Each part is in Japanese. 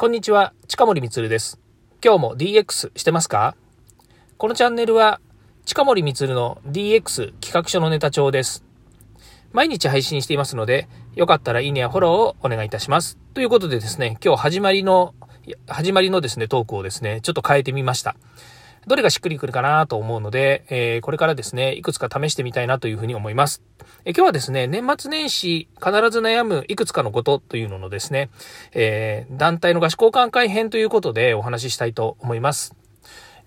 こんにちは、近森光です。今日も DX してますか？このチャンネルは、近森光の DX 企画書のネタ帳です。毎日配信していますので、よかったらいいねやフォローをお願いいたします。ということでですね、今日始まりの、始まりのですね、トークをですね、ちょっと変えてみました。どれがしっくりくるかなと思うので、えー、これからですね、いくつか試してみたいなというふうに思います。え、今日はですね、年末年始必ず悩むいくつかのことというののですね、えー、団体の合宿交換会編ということでお話ししたいと思います。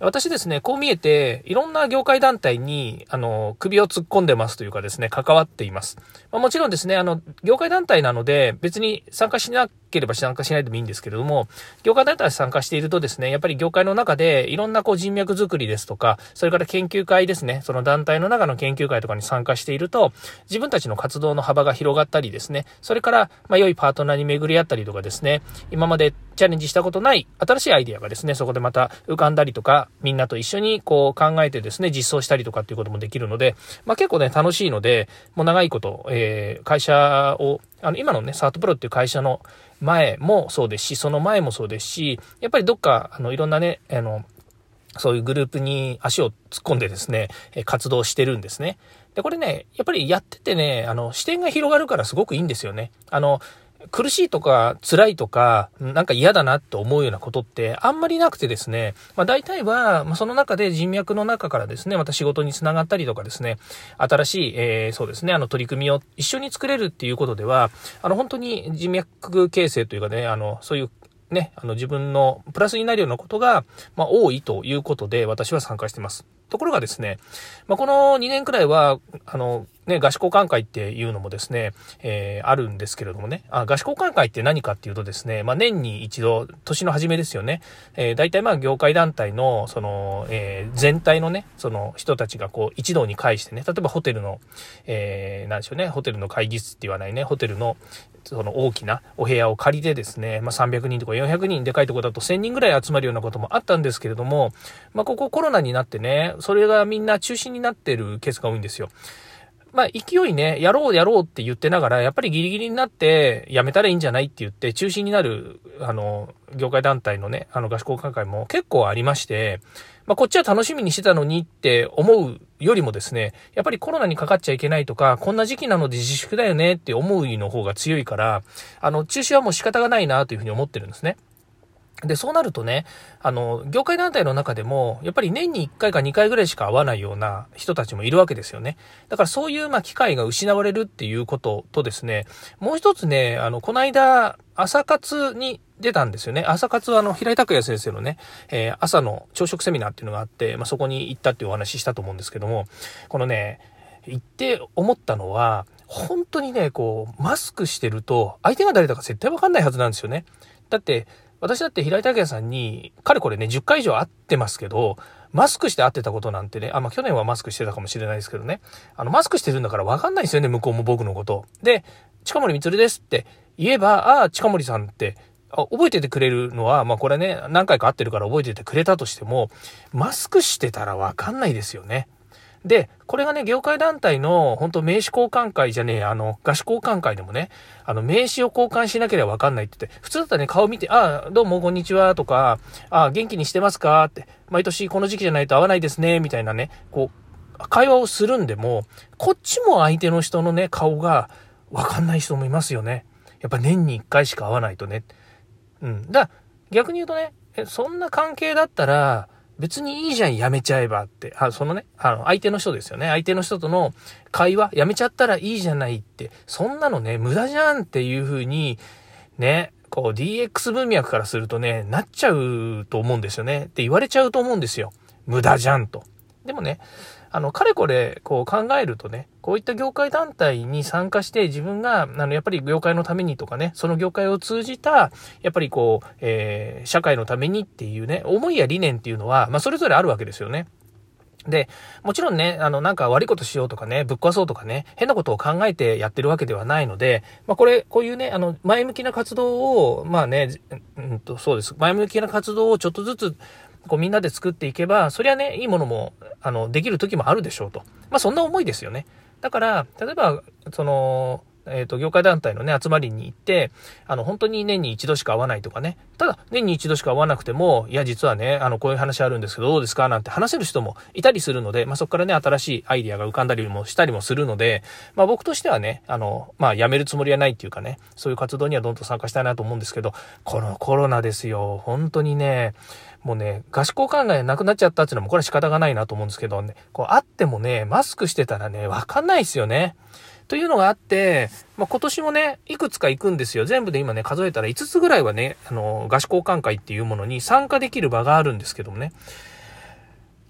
私ですね、こう見えて、いろんな業界団体に、あの、首を突っ込んでますというかですね、関わっています。まあ、もちろんですね、あの、業界団体なので、別に参加しなければ参加しないでもいいんですけれども、業界団体参加しているとですね、やっぱり業界の中でいろんなこう人脈作りですとか、それから研究会ですね、その団体の中の研究会とかに参加していると、自分たちの活動の幅が広がったりですね、それから、ま、良いパートナーに巡り合ったりとかですね、今までチャレンジしたことない新しいアイデアがですね、そこでまた浮かんだりとか、みんなと一緒にこう考えてですね、実装したりとかっていうこともできるので、まあ、結構ね、楽しいので、もう長いこと、えー、会社をあの、今のね、サートプロっていう会社の前もそうですし、その前もそうですし、やっぱりどっか、あの、いろんなね、あの、そういうグループに足を突っ込んでですね、活動してるんですね。で、これね、やっぱりやっててね、あの、視点が広がるからすごくいいんですよね。あの、苦しいとか辛いとか、なんか嫌だなって思うようなことってあんまりなくてですね、まあ大体は、ま、その中で人脈の中からですね、また仕事につながったりとかですね、新しい、えー、そうですね、あの取り組みを一緒に作れるっていうことでは、あの本当に人脈形成というかね、あの、そういうね、あの自分のプラスになるようなことが、まあ多いということで私は参加してます。ところがですね、まあ、この2年くらいは、あの、ね、合宿交換会っていうのもですね、えー、あるんですけれどもね、あ合宿交換会って何かっていうとですね、まあ、年に一度、年の初めですよね、えー、大体まあ業界団体の、その、えー、全体のね、その人たちがこう一堂に会してね、例えばホテルの、えー、なんでしょうね、ホテルの会議室って言わないね、ホテルの、その大きなお部屋を借りてですね、まあ、300人とか400人でかいとこだと1000人ぐらい集まるようなこともあったんですけれども、まあ、ここコロナになってね、それがみんな中止になってるケースが多いんですよ。まあ、勢いね、やろうやろうって言ってながら、やっぱりギリギリになって、やめたらいいんじゃないって言って、中止になる、あの、業界団体のね、あの、合宿交換会も結構ありまして、まあ、こっちは楽しみにしてたのにって思うよりもですね、やっぱりコロナにかかっちゃいけないとか、こんな時期なので自粛だよねって思いの方が強いから、あの、中止はもう仕方がないなというふうに思ってるんですね。で、そうなるとね、あの、業界団体の中でも、やっぱり年に1回か2回ぐらいしか会わないような人たちもいるわけですよね。だからそういう、まあ、機会が失われるっていうこととですね、もう一つね、あの、この間、朝活に出たんですよね。朝活はあの、平井拓也先生のね、えー、朝の朝食セミナーっていうのがあって、まあ、そこに行ったっていうお話ししたと思うんですけども、このね、行って思ったのは、本当にね、こう、マスクしてると、相手が誰だか絶対わかんないはずなんですよね。だって、私だって平井拓也さんに、かれこれね、10回以上会ってますけど、マスクして会ってたことなんてね、あ、まあ、去年はマスクしてたかもしれないですけどね、あの、マスクしてるんだからわかんないですよね、向こうも僕のこと。で、近森光ですって言えば、ああ、近森さんって、あ覚えててくれるのは、まあ、これね、何回か会ってるから覚えててくれたとしても、マスクしてたらわかんないですよね。で、これがね、業界団体の、本当名刺交換会じゃねえ、あの、合詞交換会でもね、あの、名刺を交換しなければわかんないって言って、普通だったらね、顔見て、ああ、どうも、こんにちは、とか、ああ、元気にしてますかって、毎年この時期じゃないと会わないですね、みたいなね、こう、会話をするんでも、こっちも相手の人のね、顔がわかんない人もいますよね。やっぱ年に一回しか会わないとね。うん。だ逆に言うとね、そんな関係だったら、別にいいじゃん、やめちゃえばって。あ、そのね、あの、相手の人ですよね。相手の人との会話、やめちゃったらいいじゃないって。そんなのね、無駄じゃんっていう風に、ね、こう DX 文脈からするとね、なっちゃうと思うんですよね。って言われちゃうと思うんですよ。無駄じゃんと。でもね、あの、かれこれ、こう考えるとね、こういった業界団体に参加して自分が、あの、やっぱり業界のためにとかね、その業界を通じた、やっぱりこう、えー、社会のためにっていうね、思いや理念っていうのは、まあ、それぞれあるわけですよね。で、もちろんね、あの、なんか悪いことしようとかね、ぶっ壊そうとかね、変なことを考えてやってるわけではないので、まあ、これ、こういうね、あの、前向きな活動を、まあね、うんと、そうです。前向きな活動をちょっとずつ、こうみんなで作っていけば、そりゃね、いいものも、あの、できる時もあるでしょうと。まあそんな思いですよね。だから、例えば、その、えっ、ー、と、業界団体のね、集まりに行って、あの、本当に年に一度しか会わないとかね、ただ、年に一度しか会わなくても、いや、実はね、あの、こういう話あるんですけど、どうですか？なんて話せる人もいたりするので、まあ、そこからね、新しいアイディアが浮かんだりもしたりもするので、まあ、僕としてはね、あの、まあ、辞めるつもりはないっていうかね、そういう活動にはどんどん参加したいなと思うんですけど、このコロナですよ、本当にね、もうね、合宿交換がなくなっちゃったっていうのもこれは仕方がないなと思うんですけどね、こうあってもね、マスクしてたらね、わかんないですよね。というのがあって、まあ、今年もね、いくつか行くんですよ。全部で今ね、数えたら5つぐらいはね、あの、合宿交換会っていうものに参加できる場があるんですけどもね。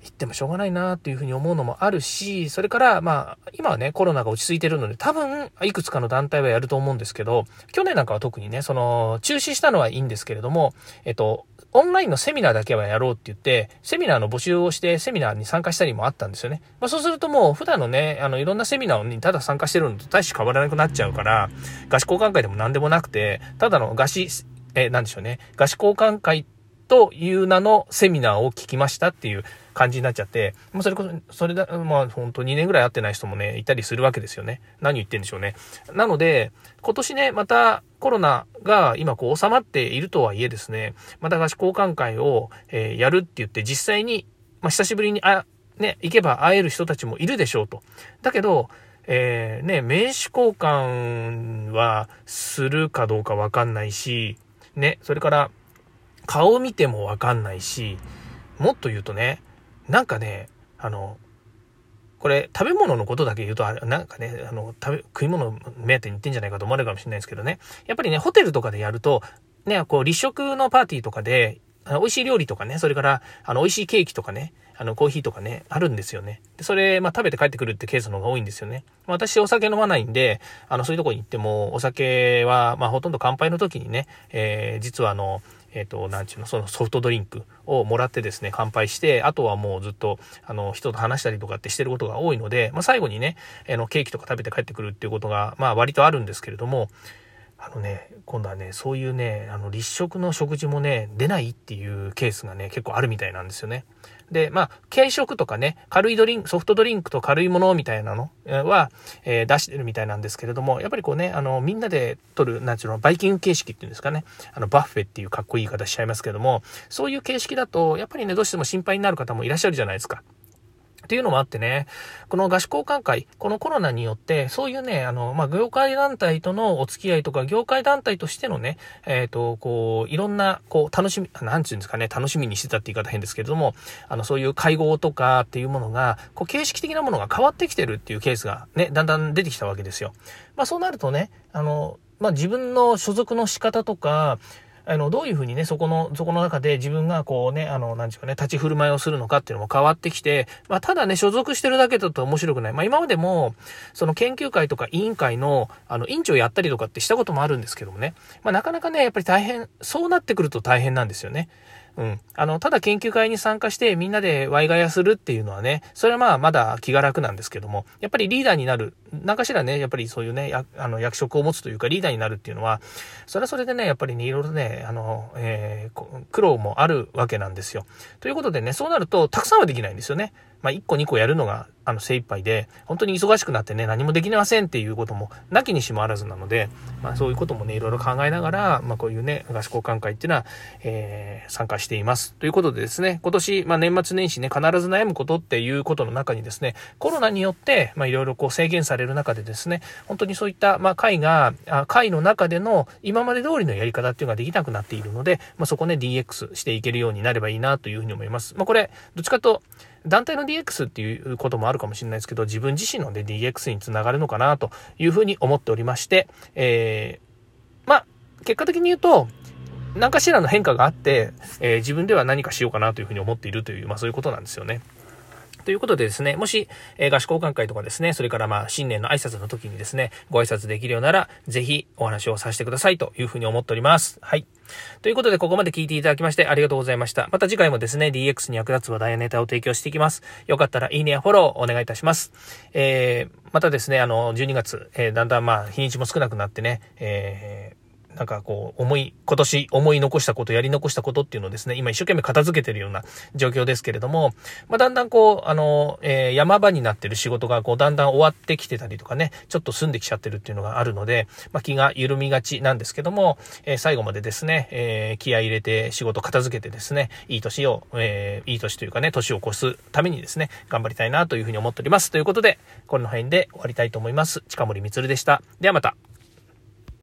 行ってもしょうがないなっていうふうに思うのもあるし、それから、まあ、今はね、コロナが落ち着いてるので、多分、いくつかの団体はやると思うんですけど、去年なんかは特にね、その、中止したのはいいんですけれども、えっと、オンラインのセミナーだけはやろうって言って、セミナーの募集をしてセミナーに参加したりもあったんですよね。まあ、そうするともう普段のね、あの、いろんなセミナーにただ参加してるのと大して変わらなくなっちゃうから、合宿交換会でも何でもなくて、ただの合詞、え、なんでしょうね。合宿交換会という名のセミナーを聞きましたっていう感じになっちゃって、もうそれこそ、それだ、まあ本当2年ぐらい会ってない人もね、いたりするわけですよね。何言ってんでしょうね。なので、今年ね、またコロナが今こう収まっているとはいえですね、また合宿交換会を、えー、やるって言って実際に、まあ久しぶりに、あ、ね、行けば会える人たちもいるでしょうと。だけど、えー、ね、名刺交換はするかどうかわかんないし、ね、それから、顔見てもわかんないし、もっと言うとね、なんかね、あの、これ、食べ物のことだけ言うと、あれ、なんかね、あの、食べ、食い物目当てに行ってんじゃないかと思われるかもしれないですけどね。やっぱりね、ホテルとかでやると、ね、こう、立食のパーティーとかで、美味しい料理とかね、それから、あの、美味しいケーキとかね、あの、コーヒーとかね、あるんですよね。で、それ、まあ、食べて帰ってくるってケースの方が多いんですよね。私、お酒飲まないんで、あの、そういうとこに行っても、お酒は、まあ、ほとんど乾杯の時にね、えー、実はあの、えっ、ー、と、なんちゅうの、そのソフトドリンクをもらってですね、乾杯して、あとはもうずっと、あの、人と話したりとかってしてることが多いので、まあ、最後にね、あの、ケーキとか食べて帰ってくるっていうことが、まあ、割とあるんですけれども、あのね、今度はね、そういうね、あの、立食の食事もね、出ないっていうケースがね、結構あるみたいなんですよね。で、まあ、軽食とかね、軽いドリンク、ソフトドリンクと軽いものみたいなのは、えー、出してるみたいなんですけれども、やっぱりこうね、あの、みんなで取る、なんちゅうの、バイキング形式っていうんですかね、あの、バッフェっていうかっこいい言い方しちゃいますけども、そういう形式だと、やっぱりね、どうしても心配になる方もいらっしゃるじゃないですか。っていうのもあってね、この合宿交換会、このコロナによって、そういうね、あの、まあ、業界団体とのお付き合いとか、業界団体としてのね、えっ、ー、と、こう、いろんな、こう、楽しみ、なんていうんですかね、楽しみにしてたって言い方変ですけれども、あの、そういう会合とかっていうものが、こう、形式的なものが変わってきてるっていうケースがね、だんだん出てきたわけですよ。まあ、そうなるとね、あの、まあ、自分の所属の仕方とか、あの、どういうふうにね、そこの、そこの中で自分がこうね、あの、なんちゅうかね、立ち振る舞いをするのかっていうのも変わってきて、まあ、ただね、所属してるだけだと面白くない。まあ、今までも、その研究会とか委員会の、あの、委員長やったりとかってしたこともあるんですけどもね、まあ、なかなかね、やっぱり大変、そうなってくると大変なんですよね。うん。あの、ただ研究会に参加してみんなでワイガヤするっていうのはね、それはまあまだ気が楽なんですけども、やっぱりリーダーになる、何かしらね、やっぱりそういうね、あの役職を持つというかリーダーになるっていうのは、それはそれでね、やっぱりね、いろいろね、あの、えー、苦労もあるわけなんですよ。ということでね、そうなると、たくさんはできないんですよね。まあ、1個2個やるのが、あの、精一杯で、本当に忙しくなってね、何もできませんっていうことも、なきにしもあらずなので、まあ、そういうこともね、いろいろ考えながら、まあ、こういうね、合宿交換会っていうのは、えー、参加しています。ということでですね、今年、まあ、年末年始ね、必ず悩むことっていうことの中にですね、コロナによって、まあ、いろいろこう制限される中でですね、本当にそういった、まあ、会が、会の中での今まで通りのやり方っていうのができなくなっているので、まあ、そこね、DX していけるようになればいいなというふうに思います。まあ、これ、どっちかと、団体の DX っていうこともあるかもしれないですけど、自分自身の、で、DX につながるのかなというふうに思っておりまして、えー、まあ、結果的に言うと、何かしらの変化があって、えー、自分では何かしようかなというふうに思っているという、まあそういうことなんですよね。ということでですね、もし、えー、合宿交換会とかですね、それからまあ、新年の挨拶の時にですね、ご挨拶できるようなら、ぜひお話をさせてくださいというふうに思っております。はい。ということで、ここまで聞いていただきましてありがとうございました。また次回もですね、DX に役立つ話題やネタを提供していきます。よかったらいいねやフォローお願いいたします。えー、またですね、あの、12月、えー、だんだんまあ、日にちも少なくなってね、えーなんかこう、思い、今年思い残したこと、やり残したことっていうのをですね、今一生懸命片付けてるような状況ですけれども、まあ、だんだんこう、あの、えー、山場になってる仕事がこう、だんだん終わってきてたりとかね、ちょっと済んできちゃってるっていうのがあるので、まあ、気が緩みがちなんですけども、えー、最後までですね、えー、気合入れて仕事片付けてですね、いい年を、えーいい年というかね、年を越すためにですね、頑張りたいなというふうに思っております。ということで、この辺で終わりたいと思います。近森光でした。ではまた。